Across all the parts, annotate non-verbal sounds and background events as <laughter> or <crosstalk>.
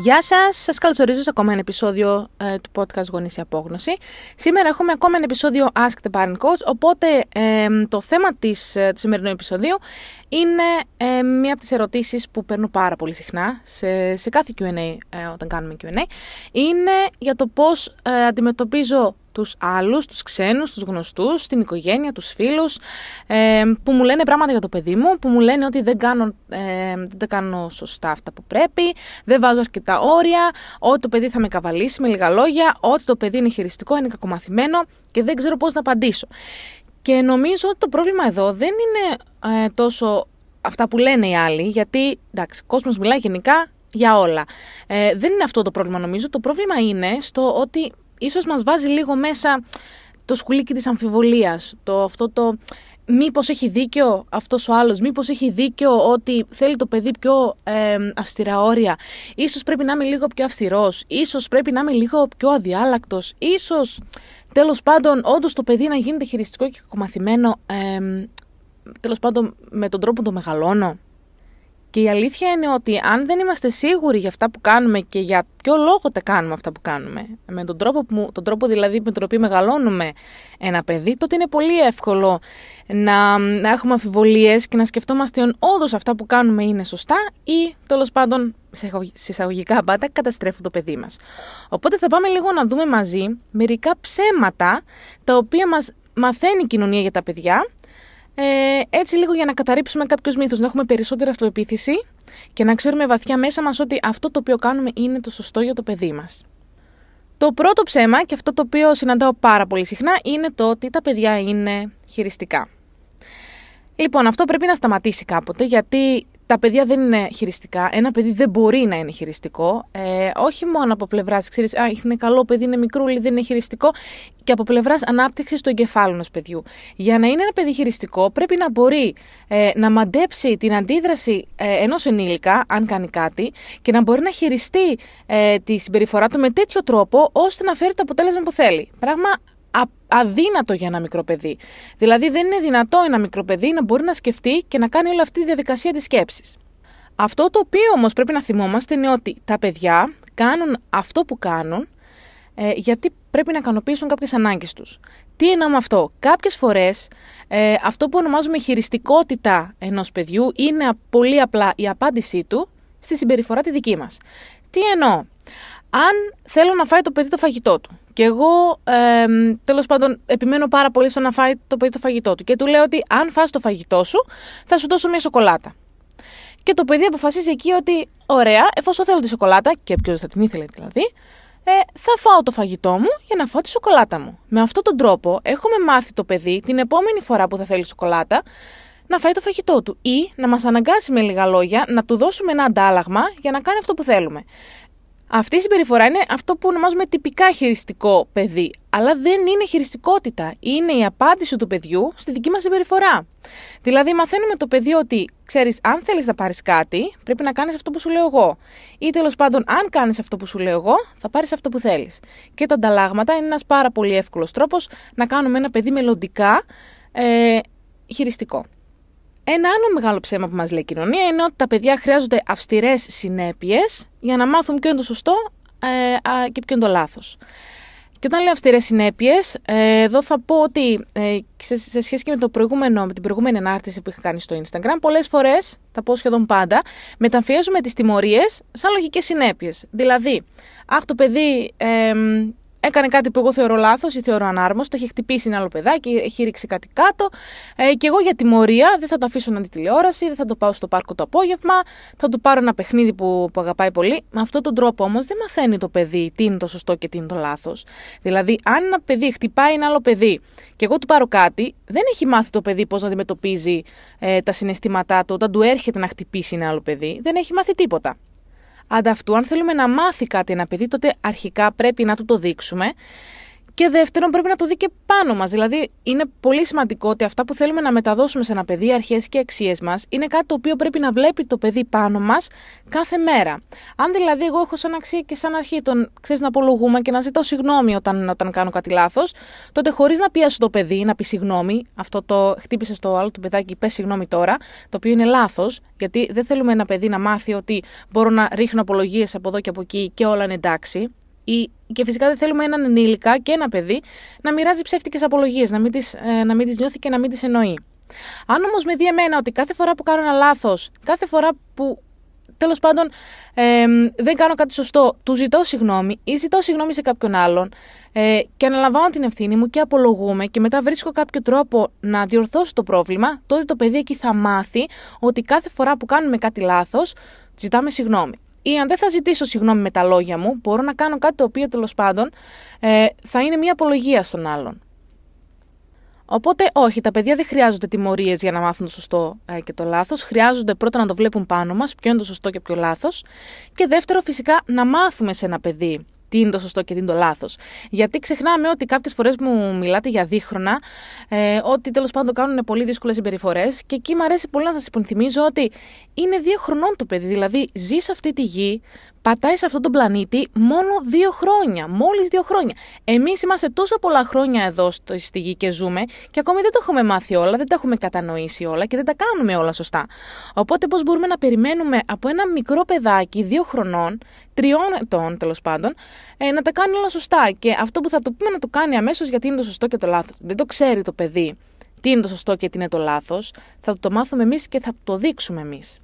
Γεια σας, σας καλωσορίζω σε ακόμα ένα επεισόδιο ε, του podcast Γονείς η Απόγνωση. Σήμερα έχουμε ακόμα ένα επεισόδιο Ask the Parent Coach, οπότε ε, το θέμα της, ε, του σημερινού επεισοδίου είναι ε, μία από τις ερωτήσεις που παίρνω πάρα πολύ συχνά σε, σε κάθε Q&A όταν κάνουμε Q&A. Είναι για το πώς αντιμετωπίζω τους άλλους, τους ξένους, τους γνωστούς, την οικογένεια, τους φίλους ε, που μου λένε πράγματα για το παιδί μου, που μου λένε ότι δεν κάνω, ε, δεν κάνω σωστά αυτά που πρέπει, δεν βάζω αρκετά όρια, ότι το παιδί θα με καβαλήσει με λίγα λόγια, ότι το παιδί είναι χειριστικό, είναι κακομαθημένο και δεν ξέρω πώς να απαντήσω. Και νομίζω ότι το πρόβλημα εδώ δεν είναι ε, τόσο αυτά που λένε οι άλλοι, γιατί εντάξει, ο κόσμος μιλάει γενικά για όλα. Ε, δεν είναι αυτό το πρόβλημα νομίζω. Το πρόβλημα είναι στο ότι ίσως μας βάζει λίγο μέσα το σκουλίκι της αμφιβολίας, το, αυτό το μήπως έχει δίκιο αυτός ο άλλος, μήπως έχει δίκιο ότι θέλει το παιδί πιο ε, αυστηρά όρια, ίσως πρέπει να είμαι λίγο πιο αυστηρός, ίσως πρέπει να είμαι λίγο πιο αδιάλακτος, ίσως τέλος πάντων όντως το παιδί να γίνεται χειριστικό και κακομαθημένο, ε, τέλος πάντων με τον τρόπο το μεγαλώνω. Και η αλήθεια είναι ότι αν δεν είμαστε σίγουροι για αυτά που κάνουμε και για ποιο λόγο τα κάνουμε αυτά που κάνουμε, με τον τρόπο, που, τον τρόπο δηλαδή με τον οποίο μεγαλώνουμε ένα παιδί, τότε είναι πολύ εύκολο να, να έχουμε αμφιβολίες και να σκεφτόμαστε αν όντως αυτά που κάνουμε είναι σωστά ή τέλος πάντων σε εισαγωγικά πάντα καταστρέφουν το παιδί μας. Οπότε θα πάμε λίγο να δούμε μαζί μερικά ψέματα τα οποία μας μαθαίνει η κοινωνία για τα παιδιά ε, έτσι λίγο για να καταρρύψουμε κάποιου μύθους, να έχουμε περισσότερη αυτοεπίθεση και να ξέρουμε βαθιά μέσα μας ότι αυτό το οποίο κάνουμε είναι το σωστό για το παιδί μας. Το πρώτο ψέμα, και αυτό το οποίο συναντάω πάρα πολύ συχνά, είναι το ότι τα παιδιά είναι χειριστικά. Λοιπόν, αυτό πρέπει να σταματήσει κάποτε, γιατί τα παιδιά δεν είναι χειριστικά. Ένα παιδί δεν μπορεί να είναι χειριστικό. Ε, όχι μόνο από πλευράς, ξέρεις, Α, είναι καλό παιδί, είναι μικρούλι, δεν είναι χειριστικό. Και από πλευράς ανάπτυξης του εγκεφάλου ενός παιδιού. Για να είναι ένα παιδί χειριστικό, πρέπει να μπορεί ε, να μαντέψει την αντίδραση ε, ενός ενήλικα, αν κάνει κάτι, και να μπορεί να χειριστεί ε, τη συμπεριφορά του με τέτοιο τρόπο, ώστε να φέρει το αποτέλεσμα που θέλει. Πράγμα αδύνατο για ένα μικρό παιδί. Δηλαδή δεν είναι δυνατό ένα μικρό παιδί να μπορεί να σκεφτεί και να κάνει όλη αυτή τη διαδικασία της σκέψης. Αυτό το οποίο όμως πρέπει να θυμόμαστε είναι ότι τα παιδιά κάνουν αυτό που κάνουν ε, γιατί πρέπει να ικανοποιήσουν κάποιες ανάγκες τους. Τι εννοώ με αυτό; Κάποιες φορές ε, αυτό που ονομάζουμε χειριστικότητα ενός παιδιού είναι πολύ απλά η απάντησή του στη συμπεριφορά τη δική μας. Τι εννοώ; Αν θέλω να φάει το παιδί το φαγητό του και εγώ ε, τέλος πάντων επιμένω πάρα πολύ στο να φάει το παιδί το φαγητό του και του λέω ότι αν φας το φαγητό σου θα σου δώσω μια σοκολάτα. Και το παιδί αποφασίζει εκεί ότι ωραία, εφόσον θέλω τη σοκολάτα και ποιο θα την ήθελε δηλαδή, ε, θα φάω το φαγητό μου για να φάω τη σοκολάτα μου. Με αυτόν τον τρόπο έχουμε μάθει το παιδί την επόμενη φορά που θα θέλει σοκολάτα να φάει το φαγητό του ή να μας αναγκάσει με λίγα λόγια να του δώσουμε ένα αντάλλαγμα για να κάνει αυτό που θέλουμε. Αυτή η συμπεριφορά είναι αυτό που ονομάζουμε τυπικά χειριστικό παιδί. Αλλά δεν είναι χειριστικότητα. Είναι η απάντηση του παιδιού στη δική μας συμπεριφορά. Δηλαδή, μαθαίνουμε το παιδί ότι, ξέρεις, αν θέλεις να πάρεις κάτι, πρέπει να κάνεις αυτό που σου λέω εγώ. Ή τέλος πάντων, αν κάνεις αυτό που σου λέω εγώ, θα πάρεις αυτό που θέλεις. Και τα ανταλλάγματα είναι ένας πάρα πολύ εύκολος τρόπος να κάνουμε ένα παιδί μελλοντικά ε, χειριστικό. Ένα άλλο μεγάλο ψέμα που μας λέει η κοινωνία είναι ότι τα παιδιά χρειάζονται αυστηρές συνέπειες για να μάθουν ποιο είναι το σωστό ε, και ποιο είναι το λάθος. Και όταν λέω αυστηρές συνέπειες, ε, εδώ θα πω ότι ε, σε, σε, σχέση και με, το προηγούμενο, με την προηγούμενη ανάρτηση που είχα κάνει στο Instagram, πολλές φορές, θα πω σχεδόν πάντα, μεταμφιέζουμε τις τιμωρίες σαν λογικές συνέπειες. Δηλαδή, αχ, το παιδί ε, έκανε κάτι που εγώ θεωρώ λάθος ή θεωρώ ανάρμοστο, έχει χτυπήσει ένα άλλο παιδάκι, έχει ρίξει κάτι κάτω. Ε, και εγώ για τιμωρία δεν θα το αφήσω να δει τηλεόραση, δεν θα το πάω στο πάρκο το απόγευμα, θα του πάρω ένα παιχνίδι που, που αγαπάει πολύ. Με αυτόν τον τρόπο όμως δεν μαθαίνει το παιδί τι είναι το σωστό και τι είναι το λάθος. Δηλαδή, αν ένα παιδί χτυπάει ένα άλλο παιδί και εγώ του πάρω κάτι, δεν έχει μάθει το παιδί πώς να αντιμετωπίζει ε, τα συναισθήματά του όταν του έρχεται να χτυπήσει ένα άλλο παιδί. Δεν έχει μάθει τίποτα. Ανταυτού, αν θέλουμε να μάθει κάτι ένα παιδί, τότε αρχικά πρέπει να του το δείξουμε Και δεύτερον, πρέπει να το δει και πάνω μας. Δηλαδή, είναι πολύ σημαντικό ότι αυτά που θέλουμε να μεταδώσουμε σε ένα παιδί, οι αρχές και αξίες μας, είναι κάτι το οποίο πρέπει να βλέπει το παιδί πάνω μας κάθε μέρα. Αν δηλαδή εγώ έχω σαν αξία και σαν αρχή τον ξέρεις να απολογούμε και να ζητώ συγγνώμη όταν, όταν κάνω κάτι λάθος, τότε χωρίς να πιέσω το παιδί να πει συγγνώμη, αυτό το χτύπησε στο άλλο του παιδάκι, πες συγγνώμη τώρα, το οποίο είναι λάθος, γιατί δεν θέλουμε ένα παιδί να μάθει ότι μπορώ να ρίχνω απολογίες από εδώ και από εκεί και όλα είναι εντάξει. Ή, και φυσικά δεν θέλουμε έναν ενήλικα και ένα παιδί να μοιράζει ψεύτικες απολογίες, να μην τις ε, να μην τις νιώθει και να μην τις εννοεί. Αν όμως με δει εμένα ότι κάθε φορά που κάνω ένα λάθος, κάθε φορά που τέλος πάντων ε, δεν κάνω κάτι σωστό, του ζητώ συγγνώμη ή ζητώ συγγνώμη σε κάποιον άλλον ε, και αναλαμβάνω την ευθύνη μου και απολογούμε και μετά βρίσκω κάποιο τρόπο να διορθώσω το πρόβλημα, τότε το παιδί εκεί θα μάθει ότι κάθε φορά που κάνουμε κάτι λάθος, ζητάμε συγγνώμη. Ή αν δεν θα ζητήσω συγγνώμη με τα λόγια μου, μπορώ να κάνω κάτι το οποίο τέλος πάντων ε, θα είναι μια απολογία στον άλλον. Οπότε, όχι, τα παιδιά δεν χρειάζονται τιμωρίες για να μάθουν το σωστό ε, και το λάθος. Χρειάζονται πρώτα να το βλέπουν πάνω μας, ποιο είναι το σωστό και ποιο λάθος. Και δεύτερο, φυσικά, να μάθουμε σε ένα παιδί τι είναι το σωστό και τι είναι το λάθος. Γιατί ξεχνάμε ότι κάποιες φορές μου μιλάτε για δίχρονα, ε, ότι τέλος πάντων κάνουν πολύ δύσκολες συμπεριφορές. Και εκεί μου αρέσει πολύ να σας υπενθυμίζω ότι είναι δύο χρονών το παιδί. Δηλαδή, ζει σε αυτή τη γη, πατάει σε αυτόν τον πλανήτη μόνο δύο χρόνια. Μόλις δύο χρόνια. Εμείς είμαστε τόσα πολλά χρόνια εδώ στη γη και ζούμε και ακόμη δεν το έχουμε μάθει όλα, δεν τα έχουμε κατανοήσει όλα και δεν τα κάνουμε όλα σωστά. Οπότε, πώς μπορούμε να περιμένουμε από ένα μικρό παιδάκι δύο χρονών, τριών ετών τέλος πάντων, ε, να τα κάνει όλα σωστά. Και αυτό που θα το πούμε να το κάνει αμέσως γιατί είναι το σωστό και το λάθος. Δεν το ξέρει το παιδί τι είναι το σωστό και τι είναι το λάθος. Θα το μάθουμε εμείς και θα το δείξουμε εμείς.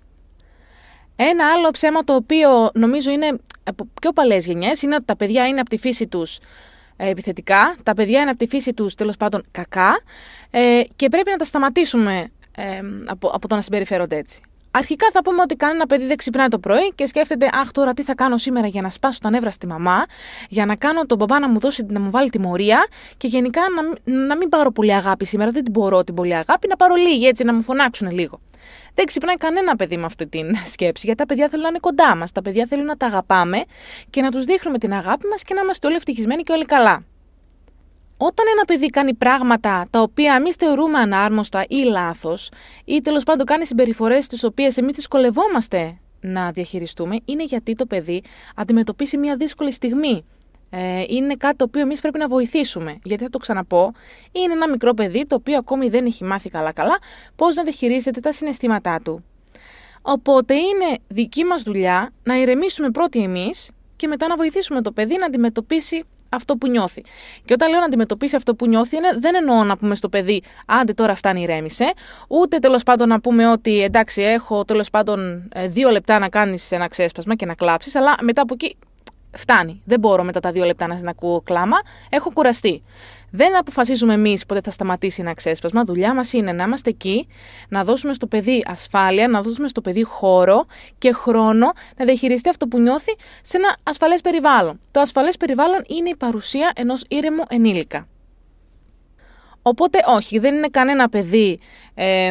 Ένα άλλο ψέμα το οποίο νομίζω είναι από πιο παλέ γενιές είναι ότι τα παιδιά είναι από τη φύση τους ε, επιθετικά, τα παιδιά είναι από τη φύση τους τέλος πάντων κακά ε, και πρέπει να τα σταματήσουμε ε, από, από το να συμπεριφέρονται έτσι. Αρχικά θα πούμε ότι κανένα παιδί δεν ξυπνάει το πρωί και σκέφτεται Αχ, τώρα τι θα κάνω σήμερα για να σπάσω τα νεύρα στη μαμά, για να κάνω τον μπαμπά να μου δώσει να μου βάλει τιμωρία και γενικά να, να μην πάρω πολύ αγάπη σήμερα. Δεν την μπορώ την πολύ αγάπη, να πάρω λίγη έτσι, να μου φωνάξουν λίγο. Δεν ξυπνάει κανένα παιδί με αυτή την <laughs> σκέψη, γιατί τα παιδιά θέλουν να είναι κοντά μας. Τα παιδιά θέλουν να τα αγαπάμε και να τους δείχνουμε την αγάπη μας και να είμαστε όλοι ευτυχισμένοι και όλοι καλά. Όταν ένα παιδί κάνει πράγματα τα οποία εμείς θεωρούμε ανάρμοστα ή λάθος, ή τέλος πάντων κάνει συμπεριφορές τις οποίες εμείς δυσκολευόμαστε να διαχειριστούμε, είναι γιατί το παιδί αντιμετωπίσει μια δύσκολη στιγμή. Ε, είναι κάτι το οποίο εμείς πρέπει να βοηθήσουμε. Γιατί θα το ξαναπώ, είναι ένα μικρό παιδί το οποίο ακόμη δεν έχει μάθει καλά-καλά πώς να διαχειρίζεται τα συναισθήματά του. Οπότε είναι δική μας δουλειά να ηρεμήσουμε πρώτοι εμείς και μετά να βοηθήσουμε το παιδί να αντιμετωπίσει αυτό που νιώθει. Και όταν λέω να αντιμετωπίσει αυτό που νιώθει, είναι, δεν εννοώ να πούμε στο παιδί, άντε τώρα φτάνει, ηρέμησε. Ούτε τέλος πάντων να πούμε ότι εντάξει, έχω τέλος πάντων ε, δύο λεπτά να κάνεις ένα ξέσπασμα και να κλάψεις, αλλά μετά από εκεί φτάνει. Δεν μπορώ μετά τα δύο λεπτά να ακούω κλάμα. Έχω κουραστεί. Δεν αποφασίζουμε εμείς πότε θα σταματήσει ένα ξέσπασμα. Δουλειά μας είναι να είμαστε εκεί, να δώσουμε στο παιδί ασφάλεια, να δώσουμε στο παιδί χώρο και χρόνο να διαχειριστεί αυτό που νιώθει σε ένα ασφαλές περιβάλλον. Το ασφαλές περιβάλλον είναι η παρουσία ενός ήρεμου ενήλικα. Οπότε όχι, δεν είναι κανένα παιδί ε,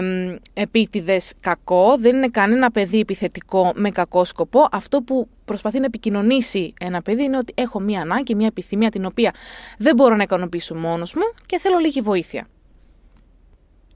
επίτηδες κακό, δεν είναι κανένα παιδί επιθετικό με κακό σκοπό. Αυτό που προσπαθεί να επικοινωνήσει ένα παιδί είναι ότι έχω μία ανάγκη, μία επιθυμία την οποία δεν μπορώ να ικανοποιήσω μόνος μου και θέλω λίγη βοήθεια.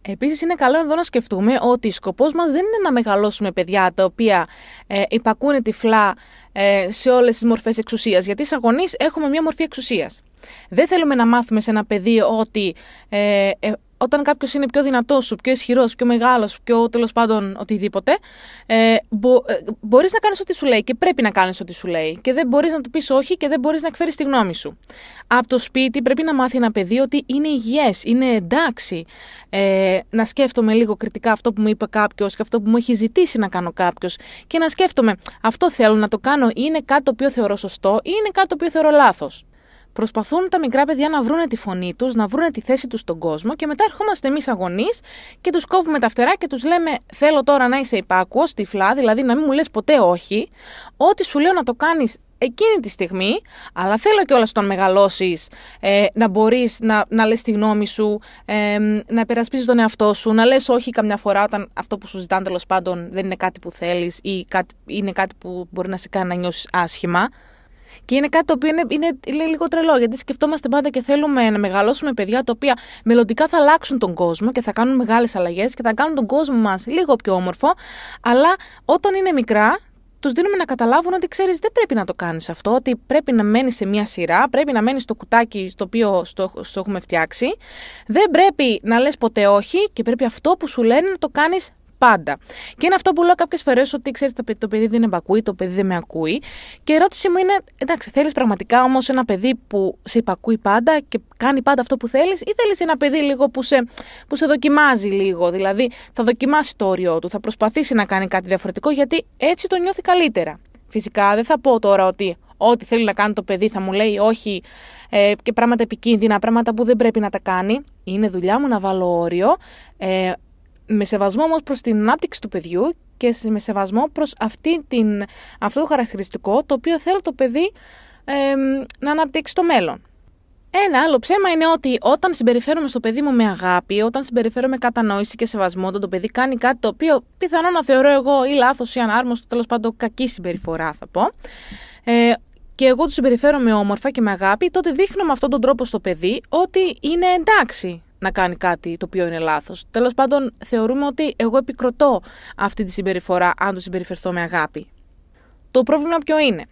Επίσης, είναι καλό εδώ να σκεφτούμε ότι σκοπός μας δεν είναι να μεγαλώσουμε παιδιά τα οποία ε, υπακούνε τυφλά ε, σε όλες τις μορφές εξουσίας. Γιατί σαν γονείς έχουμε μια μορφή εξουσίας. Δεν θέλουμε να μάθουμε σε ένα παιδί ότι ε, ε, όταν κάποιος είναι πιο δυνατός σου, πιο ισχυρός, πιο μεγάλος, πιο τέλος πάντων οτιδήποτε, ε, μπο, ε, μπορείς να κάνεις ό,τι σου λέει και πρέπει να κάνεις ό,τι σου λέει. Και δεν μπορείς να του πεις όχι και δεν μπορείς να εκφέρεις τη γνώμη σου. Από το σπίτι πρέπει να μάθει ένα παιδί ότι είναι υγιές, είναι εντάξει. Ε, να σκέφτομαι λίγο κριτικά αυτό που μου είπε κάποιος και αυτό που μου έχει ζητήσει να κάνω κάποιος. Και να σκέφτομαι, αυτό θέλω να το κάνω, είναι κάτι το οποίο θεωρώ σωστό ή είναι κάτι το οποίο θεωρώ λάθος. Προσπαθούν τα μικρά παιδιά να βρούνε τη φωνή τους, να βρούνε τη θέση τους στον κόσμο και μετά ερχόμαστε εμείς αγωνείς και τους κόβουμε τα φτερά και τους λέμε: Θέλω τώρα να είσαι υπάκουο, τυφλά, δηλαδή να μην μου λες ποτέ όχι. Ό,τι σου λέω να το κάνεις εκείνη τη στιγμή, αλλά θέλω και όλα όταν μεγαλώσεις ε, να μπορείς να, να λες τη γνώμη σου, ε, να υπερασπίζεις τον εαυτό σου, να λες όχι καμιά φορά όταν αυτό που σου ζητάνε τέλος πάντων δεν είναι κάτι που θέλεις ή κάτι, είναι κάτι που μπορεί να σε κάνει να νιώσεις άσχημα. Και είναι κάτι το οποίο είναι, είναι, είναι λίγο τρελό, γιατί σκεφτόμαστε πάντα και θέλουμε να μεγαλώσουμε παιδιά τα οποία μελλοντικά θα αλλάξουν τον κόσμο και θα κάνουν μεγάλες αλλαγές και θα κάνουν τον κόσμο μας λίγο πιο όμορφο. Αλλά όταν είναι μικρά, τους δίνουμε να καταλάβουν ότι ξέρεις, δεν πρέπει να το κάνεις αυτό, ότι πρέπει να μένεις σε μια σειρά, πρέπει να μένεις στο κουτάκι στο οποίο στο, στο έχουμε φτιάξει. Δεν πρέπει να λες ποτέ όχι και πρέπει αυτό που σου λένε να το κάνεις πάντα. Και είναι αυτό που λέω κάποιες φορές ότι ξέρεις, το παιδί δεν με ακούει, το παιδί δεν με ακούει. Και η ερώτηση μου είναι, εντάξει, θέλεις πραγματικά όμως ένα παιδί που σε υπακούει πάντα και κάνει πάντα αυτό που θέλεις, ή θέλεις ένα παιδί λίγο που σε, που σε δοκιμάζει λίγο. Δηλαδή, θα δοκιμάσει το όριό του, θα προσπαθήσει να κάνει κάτι διαφορετικό, γιατί έτσι το νιώθει καλύτερα. Φυσικά δεν θα πω τώρα ότι ό,τι θέλει να κάνει το παιδί θα μου λέει όχι ε, και πράγματα επικίνδυνα, πράγματα που δεν πρέπει να τα κάνει. Είναι δουλειά μου να βάλω όριο. Ε, με σεβασμό όμως προς την ανάπτυξη του παιδιού και με σεβασμό προς αυτή την, αυτό το χαρακτηριστικό το οποίο θέλω το παιδί να αναπτύξει στο μέλλον. Ένα άλλο ψέμα είναι ότι όταν συμπεριφέρομαι στο παιδί μου με αγάπη, όταν συμπεριφέρομαι με κατανόηση και σεβασμό, όταν το παιδί κάνει κάτι το οποίο πιθανό να θεωρώ εγώ ή λάθος ή ανάρμοστο, τέλος πάντων κακή συμπεριφορά θα πω, ε, και εγώ του συμπεριφέρομαι όμορφα και με αγάπη, τότε δείχνω με αυτόν τον τρόπο στο παιδί ότι είναι εντάξει να κάνει κάτι το οποίο είναι λάθος. Τέλος πάντων, θεωρούμε ότι εγώ επικροτώ αυτή τη συμπεριφορά αν του συμπεριφερθώ με αγάπη. Το πρόβλημα ποιο είναι;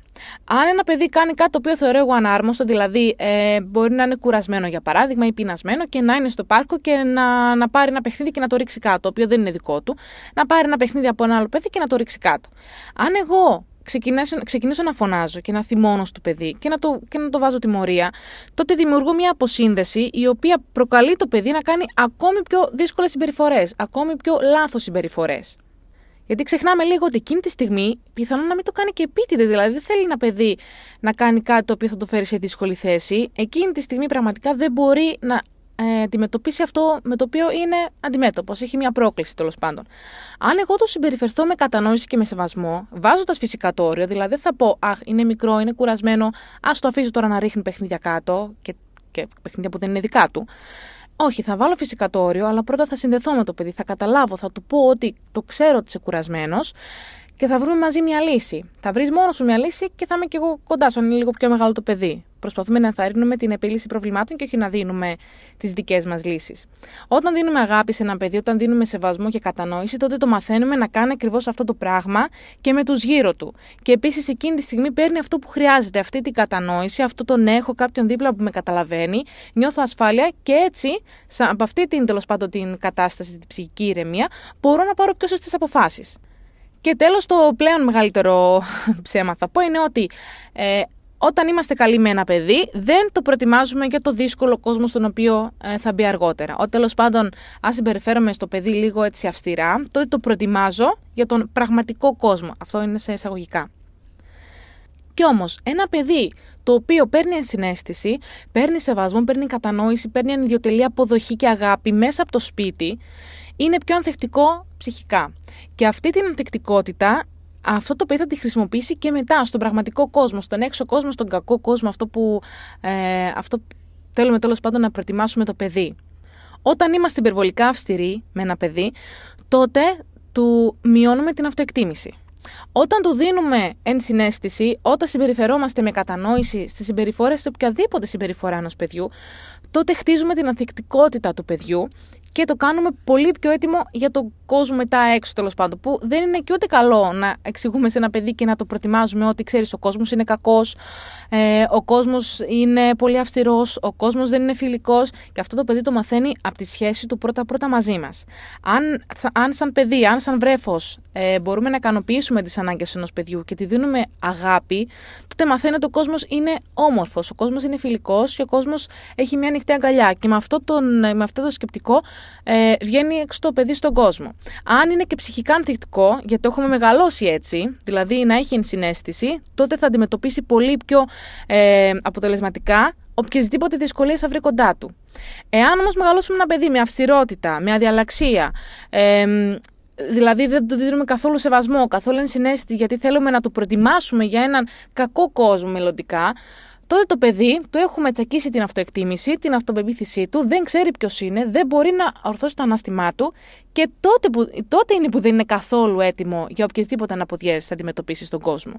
Αν ένα παιδί κάνει κάτι το οποίο θεωρώ εγώ ανάρμοστο, δηλαδή ε, μπορεί να είναι κουρασμένο για παράδειγμα ή πεινασμένο και να είναι στο πάρκο και να, να πάρει ένα παιχνίδι και να το ρίξει κάτω, το οποίο δεν είναι δικό του, να πάρει ένα παιχνίδι από ένα άλλο παιδί και να το ρίξει κάτω. Αν εγώ ξεκινήσω, ξεκινήσω να φωνάζω και να θυμώνω στο παιδί και να, το, και να το βάζω τιμωρία, τότε δημιουργώ μια αποσύνδεση η οποία προκαλεί το παιδί να κάνει ακόμη πιο δύσκολες συμπεριφορές, ακόμη πιο λάθος συμπεριφορές. Γιατί ξεχνάμε λίγο ότι εκείνη τη στιγμή πιθανόν να μην το κάνει και επίτηδες. Δηλαδή, δεν θέλει ένα παιδί να κάνει κάτι το οποίο θα το φέρει σε δύσκολη θέση. Εκείνη τη στιγμή πραγματικά δεν μπορεί να ε, αντιμετωπίσει αυτό με το οποίο είναι αντιμέτωπος. Έχει μια πρόκληση τέλος πάντων. Αν εγώ το συμπεριφερθώ με κατανόηση και με σεβασμό, βάζοντας φυσικά το όριο, δηλαδή δεν θα πω Αχ, είναι μικρό, είναι κουρασμένο, ας το αφήσω τώρα να ρίχνει παιχνίδια κάτω και, και παιχνίδια που δεν είναι δικά του. Όχι, θα βάλω φυσικά το όριο, αλλά πρώτα θα συνδεθώ με το παιδί, θα καταλάβω, θα του πω ότι το ξέρω ότι είσαι κουρασμένος και θα βρούμε μαζί μια λύση. Θα βρεις μόνος σου μια λύση και θα είμαι και εγώ κοντά σου, αν είναι λίγο πιο μεγάλο το παιδί. Προσπαθούμε να ενθαρρύνουμε την επίλυση προβλημάτων και όχι να δίνουμε τις δικές μας λύσεις. Όταν δίνουμε αγάπη σε ένα παιδί, όταν δίνουμε σεβασμό και κατανόηση, τότε το μαθαίνουμε να κάνει ακριβώς αυτό το πράγμα και με τους γύρω του. Και επίσης εκείνη τη στιγμή παίρνει αυτό που χρειάζεται, αυτή την κατανόηση, αυτό τον έχω κάποιον δίπλα που με καταλαβαίνει, νιώθω ασφάλεια και έτσι, από αυτή την τέλος πάντων την κατάσταση, την ψυχική ηρεμία, μπορώ να πάρω πιο σωστές αποφάσεις. Και τέλος το πλέον μεγαλύτερο ψέμα θα πω είναι ότι ε, όταν είμαστε καλοί με ένα παιδί, δεν το προετοιμάζουμε για το δύσκολο κόσμο στον οποίο ε, θα μπει αργότερα. Ότι τέλος πάντων, αν συμπεριφέρομαι στο παιδί λίγο έτσι αυστηρά, τότε το προετοιμάζω για τον πραγματικό κόσμο. Αυτό είναι σε εισαγωγικά. Και όμως, ένα παιδί το οποίο παίρνει ενσυναίσθηση, παίρνει σεβασμό, παίρνει κατανόηση, παίρνει ανιδιοτελή αποδοχή και αγάπη μέσα από το σπίτι, είναι πιο ανθεκτικό ψυχικά. Και αυτή την ανθεκτικότητα αυτό το παιδί θα τη χρησιμοποιήσει και μετά στον πραγματικό κόσμο, στον έξω κόσμο, στον κακό κόσμο, αυτό που ε, αυτό θέλουμε τέλος πάντων να προετοιμάσουμε το παιδί. Όταν είμαστε υπερβολικά αυστηροί με ένα παιδί, τότε του μειώνουμε την αυτοεκτίμηση. Όταν του δίνουμε ενσυναίσθηση, όταν συμπεριφερόμαστε με κατανόηση στις συμπεριφορές σε οποιαδήποτε συμπεριφορά ενός παιδιού, τότε χτίζουμε την ανθεκτικότητα του παιδιού και το κάνουμε πολύ πιο έτοιμο για τον κόσμο μετά έξω τέλος πάντων. Που δεν είναι και ούτε καλό να εξηγούμε σε ένα παιδί και να το προτιμάζουμε ότι ξέρεις ο κόσμος είναι κακός, ε, ο κόσμος είναι πολύ αυστηρός, ο κόσμος δεν είναι φιλικός και αυτό το παιδί το μαθαίνει από τη σχέση του πρώτα-πρώτα μαζί μας. Αν, αν σαν παιδί, αν σαν βρέφος ε, μπορούμε να ικανοποιήσουμε τις ανάγκες ενός παιδιού και τη δίνουμε αγάπη, τότε μαθαίνει ότι ο κόσμος είναι όμορφος, ο κόσμος είναι φιλικός και ο κόσμος έχει μια ανοιχτή αγκαλιά. Και με αυτό, τον, με αυτό το σκεπτικό ε, βγαίνει έξω το παιδί στον κόσμο. Αν είναι και ψυχικά ανθεκτικό, γιατί το έχουμε μεγαλώσει έτσι, δηλαδή να έχει ενσυναίσθηση, τότε θα αντιμετωπίσει πολύ πιο ε, αποτελεσματικά οποιασδήποτε δυσκολίες θα βρει κοντά του. Εάν όμως μεγαλώσουμε ένα παιδί με αυστηρότητα, με αδιαλαξία, ε, δηλαδή δεν το δίνουμε καθόλου σεβασμό, καθόλου ενσυναίσθηση, γιατί θέλουμε να το προετοιμάσουμε για έναν κακό κόσμο μελλοντικά, τότε το παιδί του έχουμε τσακίσει την αυτοεκτίμηση, την αυτοπεποίθησή του, δεν ξέρει ποιος είναι, δεν μπορεί να ορθώσει το ανάστημά του και τότε, που, τότε είναι που δεν είναι καθόλου έτοιμο για οποιασδήποτε αναποδιέ θα αντιμετωπίσει στον κόσμο.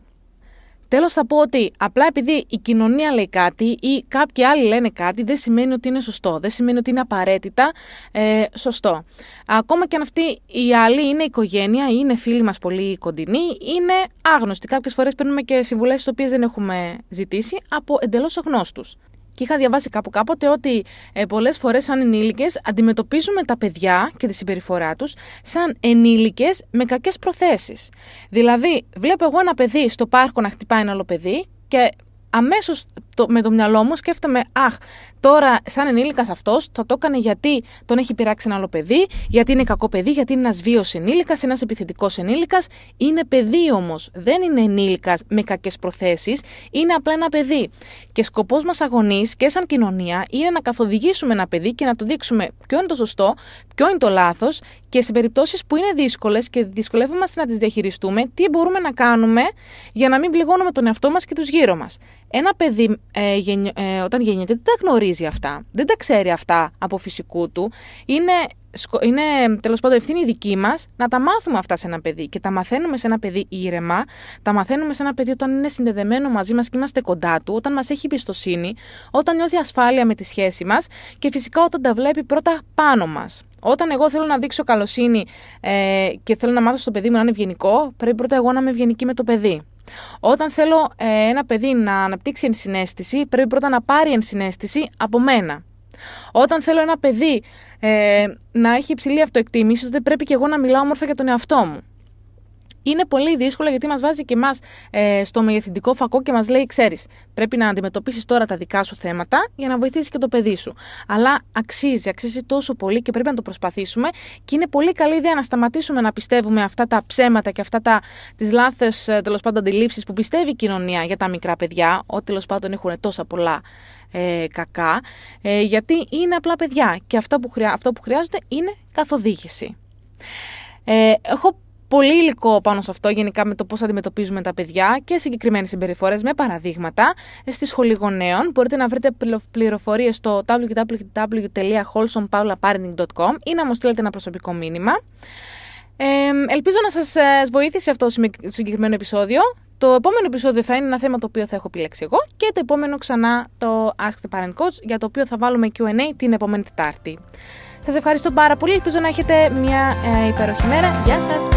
Τέλος θα πω ότι απλά επειδή η κοινωνία λέει κάτι ή κάποιοι άλλοι λένε κάτι δεν σημαίνει ότι είναι σωστό, δεν σημαίνει ότι είναι απαραίτητα ε, σωστό. Ακόμα και αν αυτή η άλλη είναι οικογένεια ή είναι φίλοι μας πολύ κοντινοί, είναι άγνωστοι. Κάποιες φορές παίρνουμε και συμβουλές τις οποίες δεν έχουμε ζητήσει από εντελώς αγνώστους. Και είχα διαβάσει κάπου κάποτε ότι ε, πολλές φορές, σαν ενήλικες, αντιμετωπίζουμε τα παιδιά και τη συμπεριφορά τους σαν ενήλικες με κακές προθέσεις. Δηλαδή, βλέπω εγώ ένα παιδί στο πάρκο να χτυπάει ένα άλλο παιδί και αμέσως με το μυαλό μου σκέφτομαι, Αχ, τώρα σαν ενήλικας αυτός θα το έκανε γιατί τον έχει πειράξει ένα άλλο παιδί, γιατί είναι κακό παιδί, γιατί είναι ένας βίος ενήλικας, ένας επιθετικός ενήλικας. Είναι παιδί όμως. Δεν είναι ενήλικας με κακές προθέσεις, είναι απλά ένα παιδί. Και σκοπός μας αγωνής και σαν κοινωνία είναι να καθοδηγήσουμε ένα παιδί και να του δείξουμε ποιο είναι το σωστό, ποιο είναι το λάθος και σε περιπτώσεις που είναι δύσκολες και δυσκολεύομαστε να τις διαχειριστούμε, τι μπορούμε να κάνουμε για να μην πληγώνουμε τον εαυτό μας και τους γύρω μας. Ένα παιδί ε, ε, όταν γεννιέται δεν τα γνωρίζει αυτά, δεν τα ξέρει αυτά από φυσικού του. Είναι, είναι τέλος πάντων ευθύνη δική μας να τα μάθουμε αυτά σε ένα παιδί και τα μαθαίνουμε σε ένα παιδί ήρεμα, τα μαθαίνουμε σε ένα παιδί όταν είναι συνδεδεμένο μαζί μας και είμαστε κοντά του, όταν μας έχει εμπιστοσύνη, όταν νιώθει ασφάλεια με τη σχέση μας και φυσικά όταν τα βλέπει πρώτα πάνω μας. Όταν εγώ θέλω να δείξω καλοσύνη ε, και θέλω να μάθω στο παιδί μου να είναι ευγενικό, πρέπει πρώτα εγώ να είμαι ευγενική με το παιδί. Όταν θέλω ε, ένα παιδί να αναπτύξει ενσυναίσθηση, πρέπει πρώτα να πάρει ενσυναίσθηση από μένα. Όταν θέλω ένα παιδί ε, να έχει υψηλή αυτοεκτίμηση, τότε πρέπει και εγώ να μιλάω όμορφα για τον εαυτό μου είναι πολύ δύσκολο γιατί μας βάζει και εμάς ε, στο μεγεθυντικό φακό και μας λέει: Ξέρεις, πρέπει να αντιμετωπίσεις τώρα τα δικά σου θέματα για να βοηθήσεις και το παιδί σου. Αλλά αξίζει, αξίζει τόσο πολύ και πρέπει να το προσπαθήσουμε. Και είναι πολύ καλή ιδέα να σταματήσουμε να πιστεύουμε αυτά τα ψέματα και αυτά τα τις λάθες τέλος πάντων αντιλήψεις που πιστεύει η κοινωνία για τα μικρά παιδιά, ότι τέλος πάντων έχουν τόσα πολλά ε, κακά, ε, γιατί είναι απλά παιδιά και αυτό που, χρειά, αυτό που χρειάζεται είναι καθοδήγηση. Ε, έχω πολύ υλικό πάνω σε αυτό γενικά με το πώς αντιμετωπίζουμε τα παιδιά και συγκεκριμένες συμπεριφορές με παραδείγματα στη Σχολή Γονέων. Μπορείτε να βρείτε πληροφορίες στο www.wholesomepavlaparenting.com ή να μου στείλετε ένα προσωπικό μήνυμα. Ε, ελπίζω να σας ε, βοήθησε αυτό το συγκεκριμένο επεισόδιο. Το επόμενο επεισόδιο θα είναι ένα θέμα το οποίο θα έχω επιλέξει εγώ και το επόμενο ξανά το Ask the Parent Coach για το οποίο θα βάλουμε Q&A την επόμενη Τετάρτη. Σας ευχαριστώ πάρα πολύ, ελπίζω να έχετε μια ε, υπέροχη μέρα. Γεια σας!